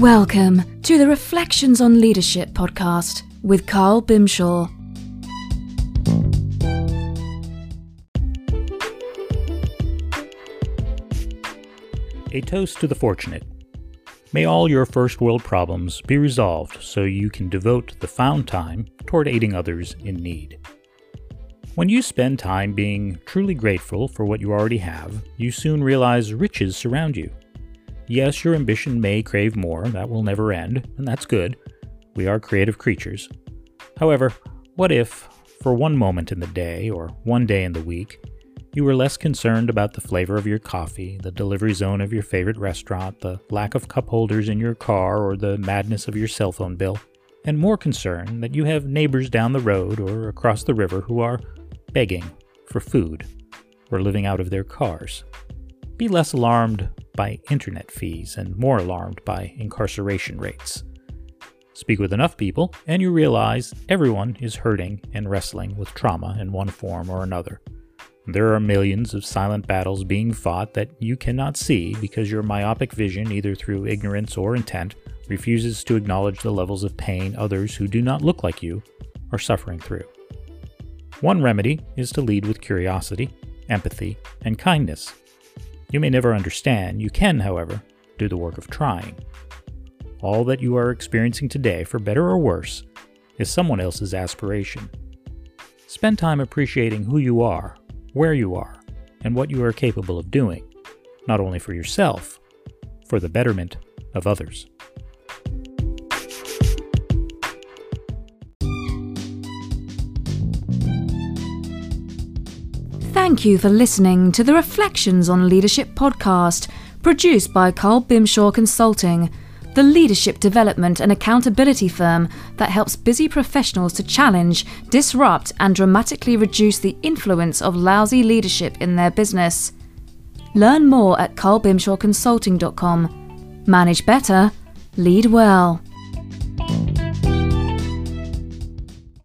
Welcome to the Reflections on Leadership podcast with Carl Bimshaw. A toast to the fortunate. May all your first world problems be resolved so you can devote the found time toward aiding others in need. When you spend time being truly grateful for what you already have, you soon realize riches surround you. Yes, your ambition may crave more, that will never end, and that's good. We are creative creatures. However, what if, for one moment in the day or one day in the week, you were less concerned about the flavor of your coffee, the delivery zone of your favorite restaurant, the lack of cup holders in your car, or the madness of your cell phone bill, and more concerned that you have neighbors down the road or across the river who are begging for food or living out of their cars. Be less alarmed by internet fees and more alarmed by incarceration rates. Speak with enough people, and you realize everyone is hurting and wrestling with trauma in one form or another. There are millions of silent battles being fought that you cannot see because your myopic vision, either through ignorance or intent, refuses to acknowledge the levels of pain others who do not look like you are suffering through. One remedy is to lead with curiosity, empathy, and kindness. You may never understand, you can, however, do the work of trying. All that you are experiencing today, for better or worse, is someone else's aspiration. Spend time appreciating who you are where you are, and what you are capable of doing, not only for yourself, for the betterment of others. Thank you for listening to the Reflections on Leadership podcast, produced by Carl Bimshaw Consulting the leadership development and accountability firm that helps busy professionals to challenge, disrupt, and dramatically reduce the influence of lousy leadership in their business. Learn more at carlbimshawconsulting.com. Manage better, lead well.